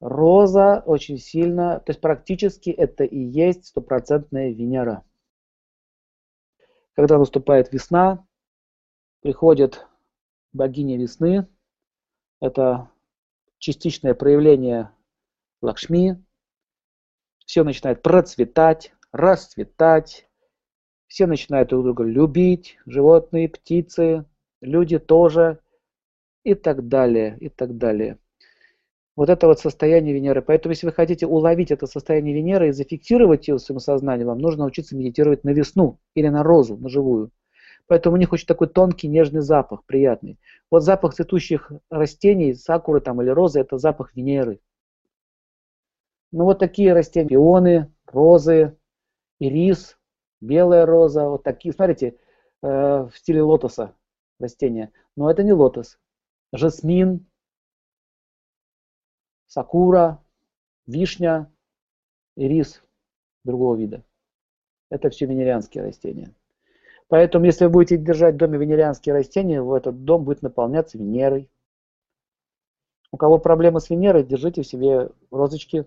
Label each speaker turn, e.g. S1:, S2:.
S1: роза очень сильно, то есть практически это и есть стопроцентная Венера. Когда наступает весна, приходит богиня весны, это частичное проявление Лакшми, все начинает процветать, расцветать, все начинают друг друга любить, животные, птицы, люди тоже, и так далее, и так далее. Вот это вот состояние Венеры. Поэтому, если вы хотите уловить это состояние Венеры и зафиксировать его в своем сознании, вам нужно научиться медитировать на весну или на розу, на живую. Поэтому у них очень такой тонкий, нежный запах, приятный. Вот запах цветущих растений, сакуры там или розы, это запах Венеры. Ну вот такие растения, пионы, розы, ирис, белая роза, вот такие, смотрите, э, в стиле лотоса растения. Но это не лотос. Жасмин, сакура, вишня, ирис другого вида. Это все венерианские растения. Поэтому, если вы будете держать в доме венерианские растения, в этот дом будет наполняться Венерой. У кого проблемы с Венерой, держите в себе розочки,